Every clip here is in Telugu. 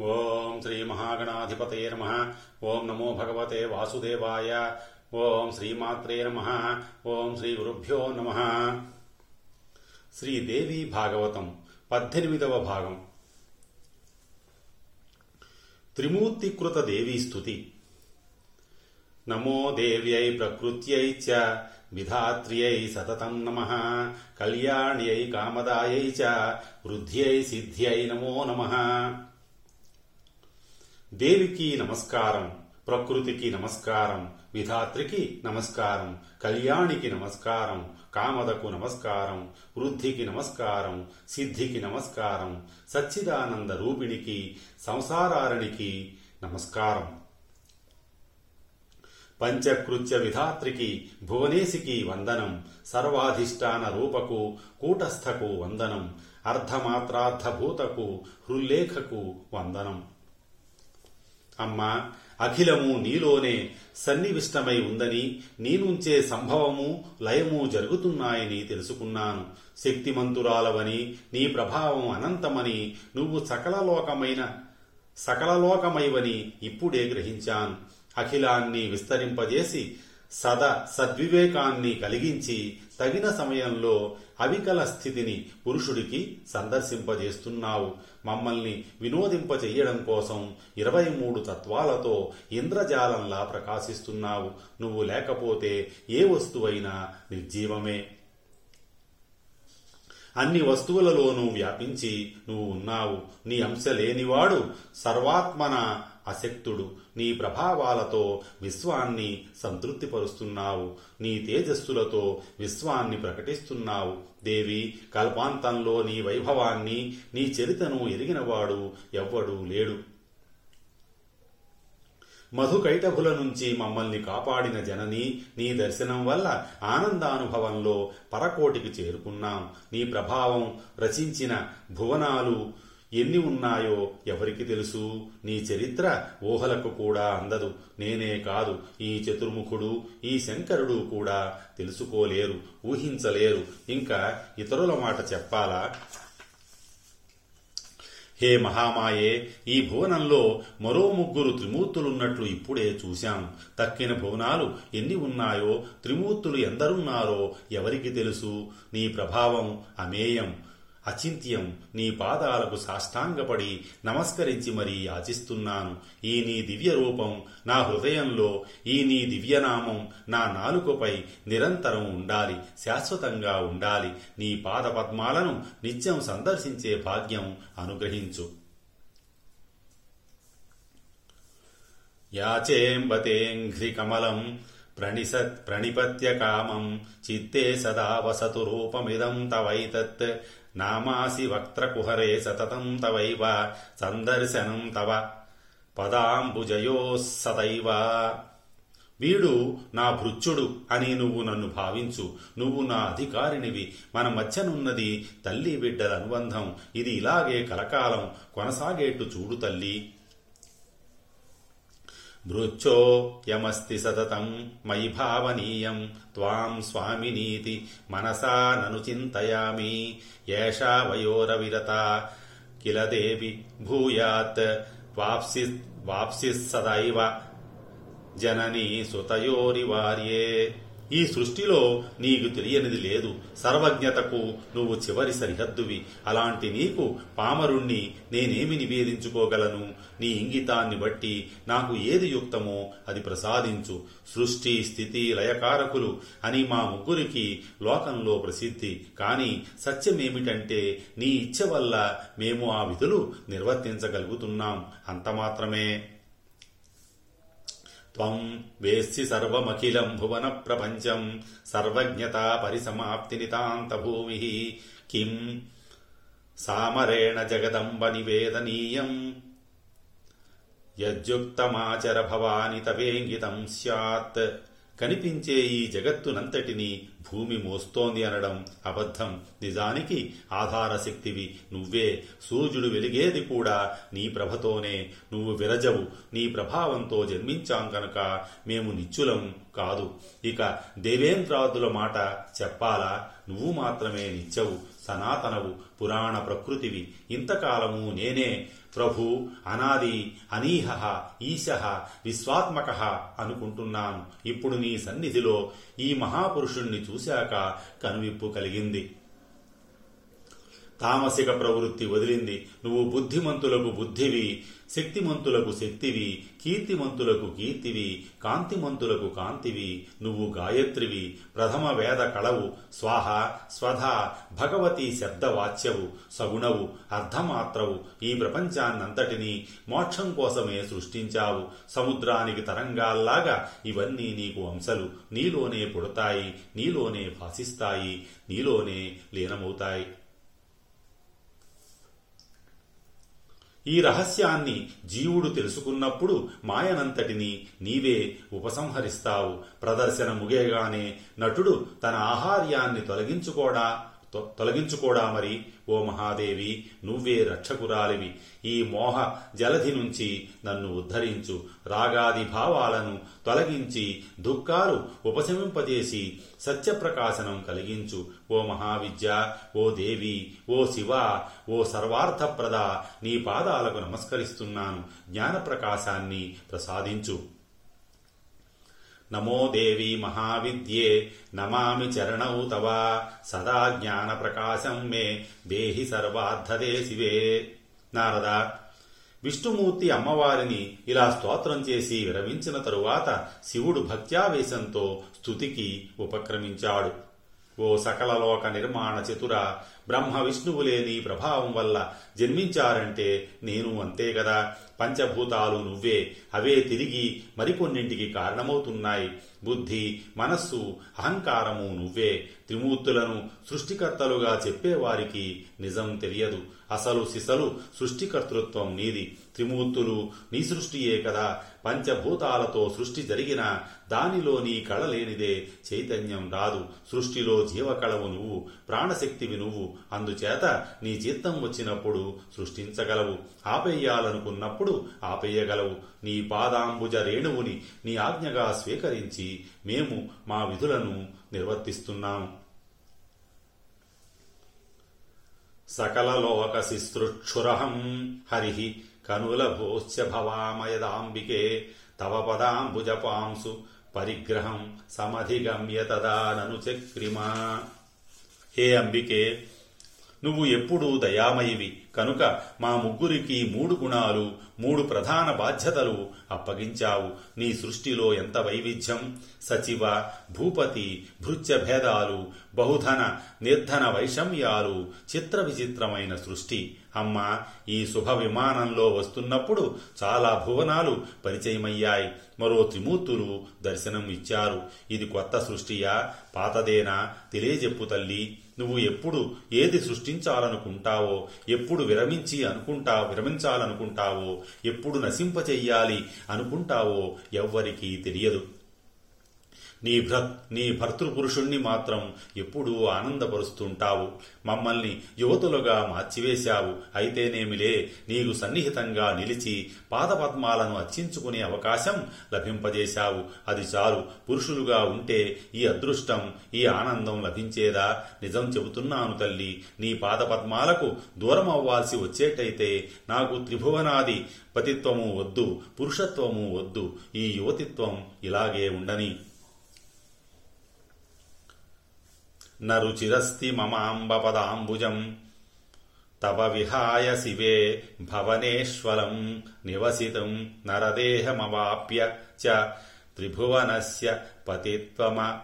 ఓం శ్రీ మహాగణాధిపతే నమ. ఓం నమో భగవతే వాసుదేవాయ. ఓం శ్రీమాత్రే నమ. ఓం శ్రీ గురుభ్యో నమ. శ్రీదేవి భాగవతం పద్దెనిమిదవ భాగం. త్రిమూర్తికృత దేవీ స్థుతి నమో దేవ్యై ప్రకృత్యై చ విధాత్ర్యై సతతం నమ. కళ్యాణ్యై కామదాయై చ వృద్ధ్యై సిద్ధ్యై నమో నమ. దేవికి నమస్కారం ప్రకృతికి నమస్కారం విధాత్రికి నమస్కారం కళ్యాణికి నమస్కారం కామదకు నమస్కారం వృద్ధికి నమస్కారం సిద్ధికి నమస్కారం సచ్చిదానంద రూపిణికి సంసారారణికి నమస్కారం. పంచకృత్య విధాత్రికి భువనేశికి వందనం సర్వాధిష్టాన రూపకు కూటస్థకు వందనం అర్ధమాత్రార్థభూతకు హృల్లేఖకు వందనం. అమ్మా అఖిలము నీలోనే సన్నివిష్టమై ఉందని నీనుంచే సంభవము లయము జరుగుతున్నాయని తెలుసుకున్నాను. శక్తిమంతురాలవని నీ ప్రభావం అనంతమని నువ్వు సకలలోకమైన సకలలోకమైవని ఇప్పుడే గ్రహించాను. అఖిలాన్ని విస్తరింపజేసి సద సద్వివేకాన్ని కలిగించి తగిన సమయంలో అవికల స్థితిని పురుషుడికి సందర్శింపజేస్తున్నావు. మమ్మల్ని వినోదింపచెయ్యడం కోసం ఇరవై మూడు తత్వాలతో ఇంద్రజాలంలా ప్రకాశిస్తున్నావు. నువ్వు లేకపోతే ఏ వస్తువైనా నిర్జీవమే. అన్ని వస్తువులలోనూ వ్యాపించి నువ్వు ఉన్నావు. నీ అంశ లేనివాడు సర్వాత్మన అశక్తుడు. నీ ప్రభావాలతో విశ్వాన్ని సంతృప్తిపరుస్తున్నావు. నీ తేజస్సులతో విశ్వాన్ని ప్రకటిస్తున్నావు. దేవి కల్పాంతంలో నీ వైభవాన్ని నీ చరితను ఎరిగినవాడు ఎవ్వడూ లేడు. మధుకైటభుల నుంచి మమ్మల్ని కాపాడిన జనని నీ దర్శనం వల్ల ఆనందానుభవంలో పరకోటికి చేరుకున్నాం. నీ ప్రభావం రచించిన భువనాలు ఎన్ని ఉన్నాయో ఎవరికి తెలుసు? నీ చరిత్ర ఊహలకు కూడా అందదు. నేనే కాదు ఈ చతుర్ముఖుడు ఈ శంకరుడు కూడా తెలుసుకోలేరు ఊహించలేరు. ఇంకా ఇతరుల మాట చెప్పాలా? హే మహామాయే ఈ భువనంలో మరో ముగ్గురు త్రిమూర్తులున్నట్లు ఇప్పుడే చూశాం. తక్కిన భువనాలు ఎన్ని ఉన్నాయో త్రిమూర్తులు ఎందరున్నారో ఎవరికి తెలుసు? నీ ప్రభావం అమేయం. అచింత్యం నీ పాదాలకు సాష్టాంగపడి నమస్కరించి మరీ యాచిస్తున్నాను. ఈ నీ దివ్య రూపం నా హృదయంలో ఈ నీ దివ్యనామం నా నాలుకపై నిరంతరం ఉండాలి శాశ్వతంగా ఉండాలి. నీ పాద పద్మాలను నిత్యం సందర్శించే భాగ్యం అనుగ్రహించు. యాచేంబతేంఘ్రికమలం ప్రణిసత్ ప్రణిపత్య కామం చిత్తే సదా వసతు రూపమిదం తవైతత్ నామాసి వక్త్రకుహరే సతతం తవైవ సందర్శనం తవ. పదాంబుజయో సదైవ వీడు నా భృత్యుడు అని నువ్వు నన్ను భావించు. నువ్వు నా అధికారినివి. మన మధ్యనున్నది తల్లి బిడ్డల అనుబంధం. ఇది ఇలాగే కలకాలం కొనసాగేట్టు చూడు తల్లి. భృచ్చోక్యమస్తి సతతం మయి భావనీయం త్వాం స్వామినీతి మనసా నను చింతయామి ఏషా వయోరవిరత కిల దేవి భూయాత్ వాప్సి వాప్సి సదైవ జనని సుతయోరివార్యే ఈ సృష్టిలో నీకు తెలియనిది లేదు. సర్వజ్ఞతకు నువ్వు చివరి సరిహద్దువి. అలాంటి నీకు పామరుణ్ణి నేనేమి నివేదించుకోగలను? నీ ఇంగితాన్ని బట్టి నాకు ఏది యుక్తమో అది ప్రసాదించు. సృష్టి స్థితి లయకారకులు అని మా ముగ్గురికి లోకంలో ప్రసిద్ధి. కాని సత్యమేమిటంటే నీ ఇచ్చ వల్ల మేము ఆ విధులు నిర్వర్తించగలుగుతున్నాం. అంత మాత్రమే. త్వం వేస్సి సర్వమఖిలం భువన ప్రపంచం సర్వజ్ఞతా పరిసమాప్తి నితాంత భూమి కిం సామరేణ జగదంబ నివేదనీయం. యజ్జుక్తమాచర భవాని తవేంగితం స్యాత్. కనిపించే ఈ జగత్తునంతటిని భూమి మోస్తోంది అనడం అబద్ధం. నిజానికి ఆధార శక్తివి నువ్వే. సూర్యుడు వెలిగేది కూడా నీ ప్రభతోనే. నువ్వు విరజవు. నీ ప్రభావంతో జన్మించాం కనుక మేము నిచ్చులం కాదు. ఇక దేవేంద్రాదుల మాట చెప్పాలా? నువ్వు మాత్రమే నిత్యవు సనాతనవు పురాణ ప్రకృతివి. ఇంతకాలము నేనే ప్రభు అనాది అనీహ ఈశ విశ్వాత్మక అనుకుంటున్నాను. ఇప్పుడు నీ సన్నిధిలో ఈ మహాపురుషుణ్ణి చూశాక కనువిప్పు కలిగింది. తామసిక ప్రవృత్తి వదిలింది. నువ్వు బుద్ధిమంతులకు బుద్ధివి శక్తిమంతులకు శక్తివి కీర్తిమంతులకు కీర్తివి కాంతిమంతులకు కాంతివి నువ్వు గాయత్రివి ప్రథమ వేద కళవు స్వాహ స్వధ భగవతి శబ్దవాచ్యవు సగుణవు అర్ధమాత్రవు ఈ ప్రపంచాన్నంతటినీ మోక్షం కోసమే సృష్టించావు. సముద్రానికి తరంగాల్లాగా ఇవన్నీ నీకు అంశలు. నీలోనే పుడతాయి నీలోనే భాసిస్తాయి నీలోనే లీనమవుతాయి. ఈ రహస్యాన్ని జీవుడు తెలుసుకున్నప్పుడు మాయనంతటిని నీవే ఉపసంహరిస్తావు. ప్రదర్శన ముగేగానే నటుడు తన ఆహార్యాన్ని తొలగించుకోడా? తొలగించుకోడా మరి? ఓ మహాదేవి నువ్వే రక్షకురాలివి. ఈ మోహ జలధి నుంచి నన్ను ఉద్ధరించు. రాగాది భావాలను తొలగించి దుఃఖాలు ఉపశమింపజేసి సత్యప్రకాశనం కలిగించు. ఓ మహావిద్య ఓ దేవి ఓ శివ ఓ సర్వార్థప్రద నీ పాదాలకు నమస్కరిస్తున్నాను. జ్ఞానప్రకాశాన్ని ప్రసాదించు. నమో దేవి మహావిద్యే నమామి చరణౌ తవ సదా జ్ఞాన ప్రకాశం మే దేహి సర్వార్థదే శివే. నారద విష్ణుమూర్తి అమ్మవారిని ఇలా స్తోత్రం చేసి విరమించిన తరువాత శివుడు భక్త్యావేశంతో స్థుతికి ఉపక్రమించాడు. ఓ సకలలోక నిర్మాణ చతుర బ్రహ్మ విష్ణువులే నీ ప్రభావం వల్ల జన్మించారంటే నేను అంతే కదా పంచభూతాలు నువ్వే అవే తిరిగి మరికొన్నింటికి కారణమవుతున్నాయి. బుద్ధి మనస్సు అహంకారము నువ్వే. త్రిమూర్తులను సృష్టికర్తలుగా చెప్పేవారికి నిజం తెలియదు. అసలు సిసలు సృష్టికర్తృత్వం నీది. త్రిమూర్తులు నీ సృష్టియే కదా. పంచభూతాలతో సృష్టి జరిగిన దానిలో నీ కళ లేనిదే చైతన్యం రాదు. సృష్టిలో జీవకళవు నువ్వు. ప్రాణశక్తివి నువ్వు. అందుచేత నీ చిత్తం వచ్చినప్పుడు సృష్టించగలవు ఆపేయాలనుకున్నప్పుడు ఆపేయగలవు. నీ పాదాంబుజ రేణువుని నీ ఆజ్ఞగా స్వీకరించి మేము మా విధులను నిర్వర్తిస్తున్నాము సకలలోక శిశృక్షురహం హరి కనులభోశ్చ భవామయదాంబికే తవ పదాంబుజ పాంసు పరిగ్రహం సమధిగమ్య తదా నను చక్రిమా హే అంబికే నువ్వు ఎప్పుడూ దయామయివి. కనుక మా ముగ్గురికి మూడు గుణాలు మూడు ప్రధాన బాధ్యతలు అప్పగించావు. నీ సృష్టిలో ఎంత వైవిధ్యం? సచివ భూపతి భృత్య భేదాలు బహుధన నిర్ధన వైషమ్యాలు చిత్ర విచిత్రమైన సృష్టి. అమ్మ ఈ శుభ విమానంలో వస్తున్నప్పుడు చాలా భువనాలు పరిచయమయ్యాయి. మరో త్రిమూర్తులు దర్శనం ఇచ్చారు ఇది కొత్త సృష్టియా? పాతదేనా? తెలియజెప్పు తల్లి. నువ్వు ఎప్పుడు ఏది సృష్టించాలనుకుంటావో ఎప్పుడు విరమించి అనుకుంటా విరమించాలనుకుంటావో ఎప్పుడు నశింపచెయ్యాలి అనుకుంటావో ఎవ్వరికీ తెలియదు. నీ భ్ర నీ భర్తృపురుషుణ్ణి మాత్రం ఎప్పుడూ ఆనందపరుస్తుంటావు. మమ్మల్ని యువతులుగా మార్చివేశావు. అయితేనేమిలే నీకు సన్నిహితంగా నిలిచి పాదపద్మాలను అర్చించుకునే అవకాశం లభింపజేశావు. అది చాలు. పురుషులుగా ఉంటే ఈ అదృష్టం ఈ ఆనందం లభించేదా? నిజం చెబుతున్నాను తల్లి. నీ పాదపద్మాలకు దూరం అవ్వాల్సి వచ్చేటైతే నాకు త్రిభువనాది పతిత్వము వద్దు పురుషత్వము వద్దు. ఈ యువతిత్వం ఇలాగే ఉండని. నరుచిరస్తి మమాంబపదాంబుజం తవ విహాయ శివే భవనేశ్వరం నివసితం నరదేహమవాప్య చ త్రిభువనస్య పతిత్వమవాప్యవై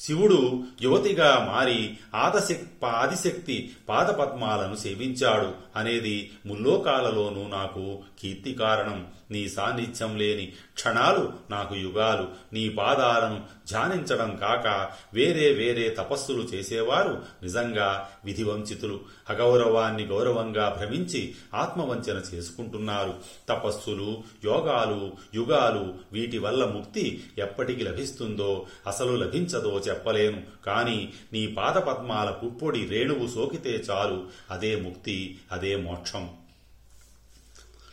శివుడు యువతిగా మారి ఆదశక్ ఆదిశక్తి పాదపద్మాలను సేవించాడు అనేది ముల్లోకాలలోనూ నాకు కీర్తి కారణం. నీ సాన్నిధ్యం లేని క్షణాలు నాకు యుగాలు నీ పాదాలను ధ్యానించడం కాక వేరే వేరే తపస్సులు చేసేవారు నిజంగా విధివంచితులు. అగౌరవాన్ని గౌరవంగా భ్రమించి ఆత్మవంచన చేసుకుంటున్నారు. తపస్సులు యోగాలు యుగాలు వీటి వల్ల ముక్తి ఎప్పటికి లభిస్తుందో అసలు లభించదో చెప్పలేను. కాని నీ పాదపద్మాల పుప్పొడి రేణువు సోకితే చాలు అదే ముక్తి అదే మోక్షం.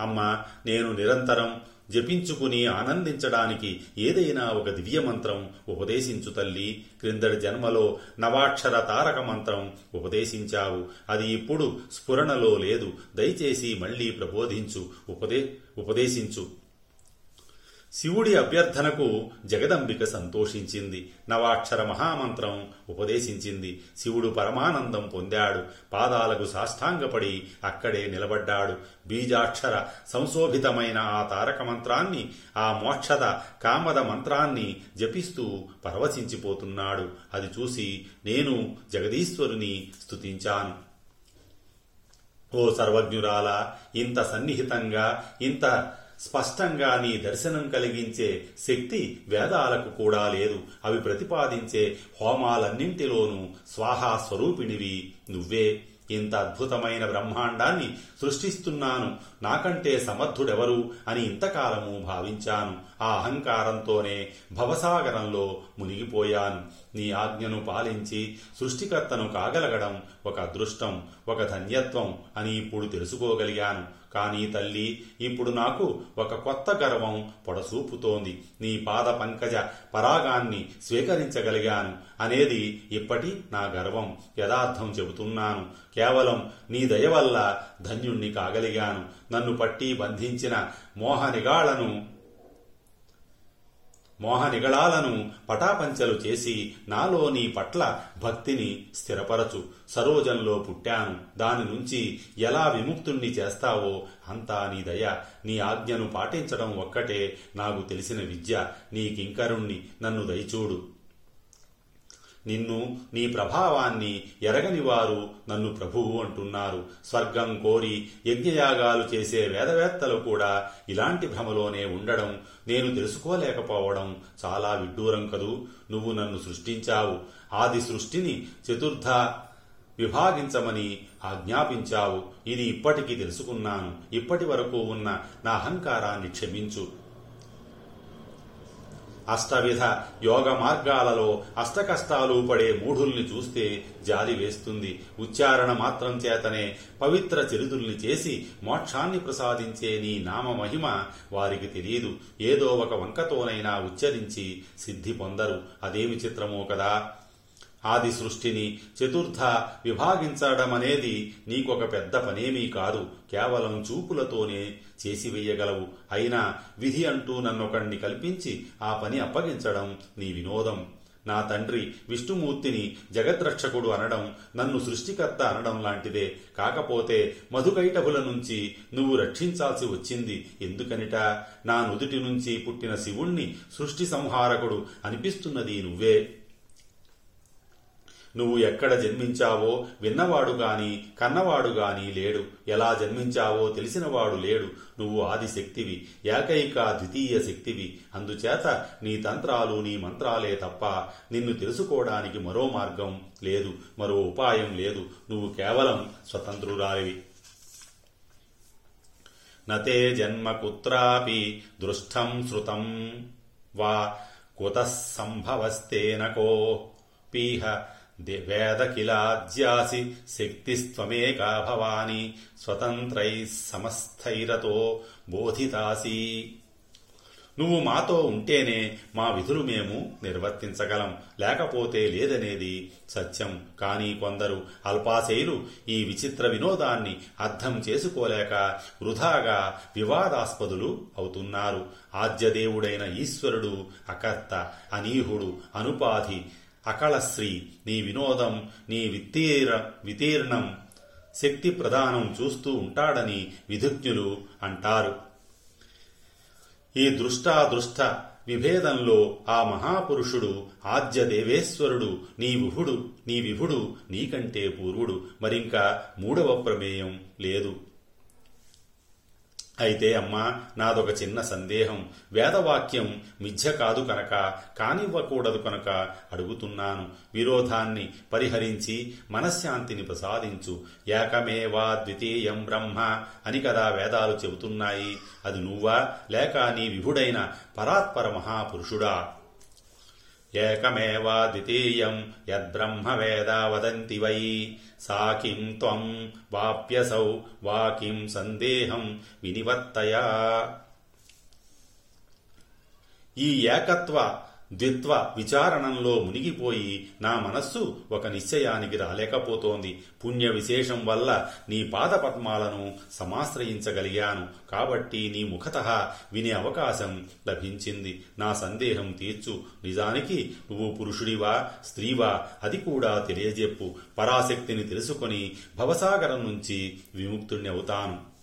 అమ్మ నేను నిరంతరం జపించుకుని ఆనందించడానికి ఏదైనా ఒక దివ్య మంత్రం ఉపదేశించు తల్లి. క్రిందటి జన్మలో నవాక్షర తారక మంత్రం ఉపదేశించావు. అది ఇప్పుడు స్ఫురణలో లేదు. దయచేసి మళ్ళీ ప్రబోధించు ఉపదే ఉపదేశించు. శివుడి అభ్యర్థనకు జగదంబిక సంతోషించింది. నవాక్షర మహామంత్రం ఉపదేశించింది. శివుడు పరమానందం పొందాడు. పాదాలకు సాష్టాంగపడి అక్కడే నిలబడ్డాడు. బీజాక్షర సంశోభితమైన ఆ తారక మంత్రాన్ని ఆ మోక్షద కామద మంత్రాన్ని జపిస్తూ పరవశించిపోతున్నాడు. అది చూసి నేను జగదీశ్వరుని స్తుతించాను. ఓ సర్వజ్ఞురాల ఇంత సన్నిహితంగా ఇంత స్పష్టంగా నీ దర్శనం కలిగించే శక్తి వేదాలకు కూడా లేదు. అవి ప్రతిపాదించే హోమాలన్నింటిలోనూ స్వాహా స్వరూపిణివి నువ్వే. ఇంత అద్భుతమైన బ్రహ్మాండాన్ని సృష్టిస్తున్నాను. నాకంటే సమర్థుడెవరు అని ఇంతకాలము భావించాను. ఆ అహంకారంతోనే భవసాగరంలో మునిగిపోయాను. నీ ఆజ్ఞను పాలించి సృష్టికర్తను కాగలగడం ఒక అదృష్టం ఒక ధన్యత్వం అని ఇప్పుడు తెలుసుకోగలిగాను. కానీ తల్లి ఇప్పుడు నాకు ఒక కొత్త గర్వం పొడసూపుతోంది. నీ పాద పంకజ పరాగాన్ని స్వీకరించగలిగాను అనేది ఇప్పటి నా గర్వం. యథార్థం చెబుతున్నాను. కేవలం నీ దయ వల్ల ధన్యుణ్ణి కాగలిగాను. నన్ను పట్టి బంధించిన మోహనిగాళ్ళను మోహనిగళాలను పటాపంచలు చేసి నాలో నీ పట్ల భక్తిని స్థిరపరచు. సరోజంలో పుట్టాను. దాని నుంచి ఎలా విముక్తుణ్ణి చేస్తావో అంతా నీ దయ. నీ ఆజ్ఞను పాటించడం ఒక్కటే నాకు తెలిసిన విద్య. నీ కింకరుణ్ణి నన్ను దయచూడు. నిన్ను నీ ప్రభావాన్ని ఎరగని వారు నన్ను ప్రభువు అంటున్నారు. స్వర్గం కోరి యజ్ఞయాగాలు చేసే వేదవేత్తలు కూడా ఇలాంటి భ్రమలోనే ఉండడం నేను తెలుసుకోలేకపోవడం చాలా విడ్డూరం కదూ. నువ్వు నన్ను సృష్టించావు. ఆది సృష్టిని చతుర్థ విభాగించమని ఆజ్ఞాపించావు. ఇది ఇప్పటికీ తెలుసుకున్నాను. ఇప్పటి వరకు ఉన్న నా అహంకారాన్ని క్షమించు. అష్టవిధ యోగ మార్గాలలో అష్టకష్టాలు పడే మూఢుల్ని చూస్తే జాలి వేస్తుంది. ఉచ్చారణ మాత్రం చేతనే పవిత్ర చరితుల్ని చేసి మోక్షాన్ని ప్రసాదించే నీ నామ మహిమ వారికి తెలియదు. ఏదో ఒక వంకతోనైనా ఉచ్చరించి సిద్ధి పొందరు. అదేమి చిత్రమో కదా? ఆది సృష్టిని చతుర్థ విభాగించడమనేది నీకొక పెద్ద పనేమీ కాదు. కేవలం చూపులతోనే చేసివేయగలవు. అయినా విధి అంటూ నన్నొకణ్ణి కల్పించి ఆ పని అప్పగించడం నీ వినోదం. నా తండ్రి విష్ణుమూర్తిని జగద్రక్షకుడు అనడం నన్ను సృష్టికర్త అనడం లాంటిదే. కాకపోతే మధుకైటభుల నుంచి నువ్వు రక్షించాల్సి వచ్చింది ఎందుకనిట? నా నుదుటి నుంచి పుట్టిన శివుణ్ణి సృష్టి సంహారకుడు అనిపిస్తున్నది నువ్వే. నువ్వు ఎక్కడ జన్మించావో విన్నవాడు గాని కన్నవాడు గాని లేడు. ఎలా జన్మించావో తెలిసినవాడు లేడు. నువ్వు ఆది శక్తివి ఏకైక ద్వితీయ శక్తివి. అందుచేత నీ తంత్రాలు నీ మంత్రాలే తప్ప నిన్ను తెలుసుకోవడానికి మరో మార్గం లేదు మరో ఉపాయం లేదు. నువ్వు కేవలం స్వతంత్రురాలివి. నతే జన్మ కుత్రాపి దృష్టం శృతం వా కుత సంభవస్తేన కోపీహ వేద కిలాజ్యాసి శక్తిస్త్వమేకా భవాని స్వతంత్రై సమస్థైరతో బోధితాసి. నువ్వు మాతో ఉంటేనే మా విధులు మేము నిర్వర్తించగలం లేకపోతే లేదనేది సత్యం. కానీ కొందరు అల్పాశయులు ఈ విచిత్ర వినోదాన్ని అర్థం చేసుకోలేక వృధాగా వివాదాస్పదులు అవుతున్నారు. ఆద్యదేవుడైన ఈశ్వరుడు అకర్త అనీహుడు అనుపాధి అకళశ్రీ నీ వినోదం నీ విత్తీర వితీర్ణం శక్తి ప్రదానం చూస్తూ ఉంటాడని విధుజ్ఞులు అంటారు. ఈ దృష్టాదృష్ట విభేదంలో ఆ మహాపురుషుడు ఆద్య దేవేశ్వరుడు నీ విహుడు నీ విభుడు నీకంటే పూర్వుడు. మరింకా మూడవ ప్రమేయం లేదు. అయితే అమ్మా నాదొక చిన్న సందేహం. వేదవాక్యం మిథ్య కాదు కనుక కానివ్వకూడదు కనుక అడుగుతున్నాను. విరోధాన్ని పరిహరించి మనశ్శాంతిని ప్రసాదించు. ఏకమేవా ద్వితీయం బ్రహ్మ అని కదా వేదాలు చెబుతున్నాయి. అది నువ్వా? లేక నీ విభుడైన పరాత్పర మహాపురుషుడా? ఏకమేవాద్వితీయం. యద్బ్రహ్మవేద వదంతి వై. సా కిం త్వం వాప్యసౌ వా కిం సందేహం వినివర్తయ. ఈ ఏకత్వ ద్విత్వ విచారణంలో మునిగిపోయి నా మనస్సు ఒక నిశ్చయానికి రాలేకపోతోంది. పుణ్య విశేషం వల్ల నీ పాదపద్మాలను సమాశ్రయించగలిగాను. కాబట్టి నీ ముఖత వినే అవకాశం లభించింది. నా సందేహం తీర్చు. నిజానికి నువ్వు పురుషుడివా స్త్రీవా? అది కూడా తెలియజెప్పు. పరాశక్తిని తెలుసుకొని భవసాగరం నుంచి విముక్తుణ్ణి అవుతాను.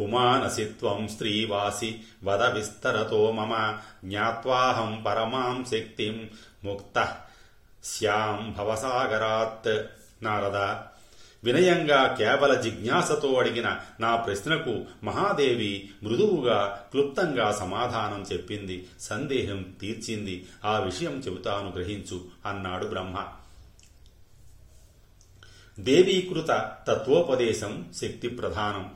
పుమానసి త్వం స్త్రీవాసి వద విస్తరతో మమ. జ్ఞాత్వాహం పరమాం శక్తిం ముక్త. శ్యాం భవసాగరాత్. నారద. వినయంగా కేవల జిజ్ఞాసతో అడిగిన నా ప్రశ్నకు మహాదేవి మృదువుగా క్లుప్తంగా సమాధానం చెప్పింది. సందేహం తీర్చింది. ఆ విషయం చెబుతాను గ్రహించు అన్నాడు బ్రహ్మ. దేవీకృత తత్వోపదేశం శక్తి ప్రధానం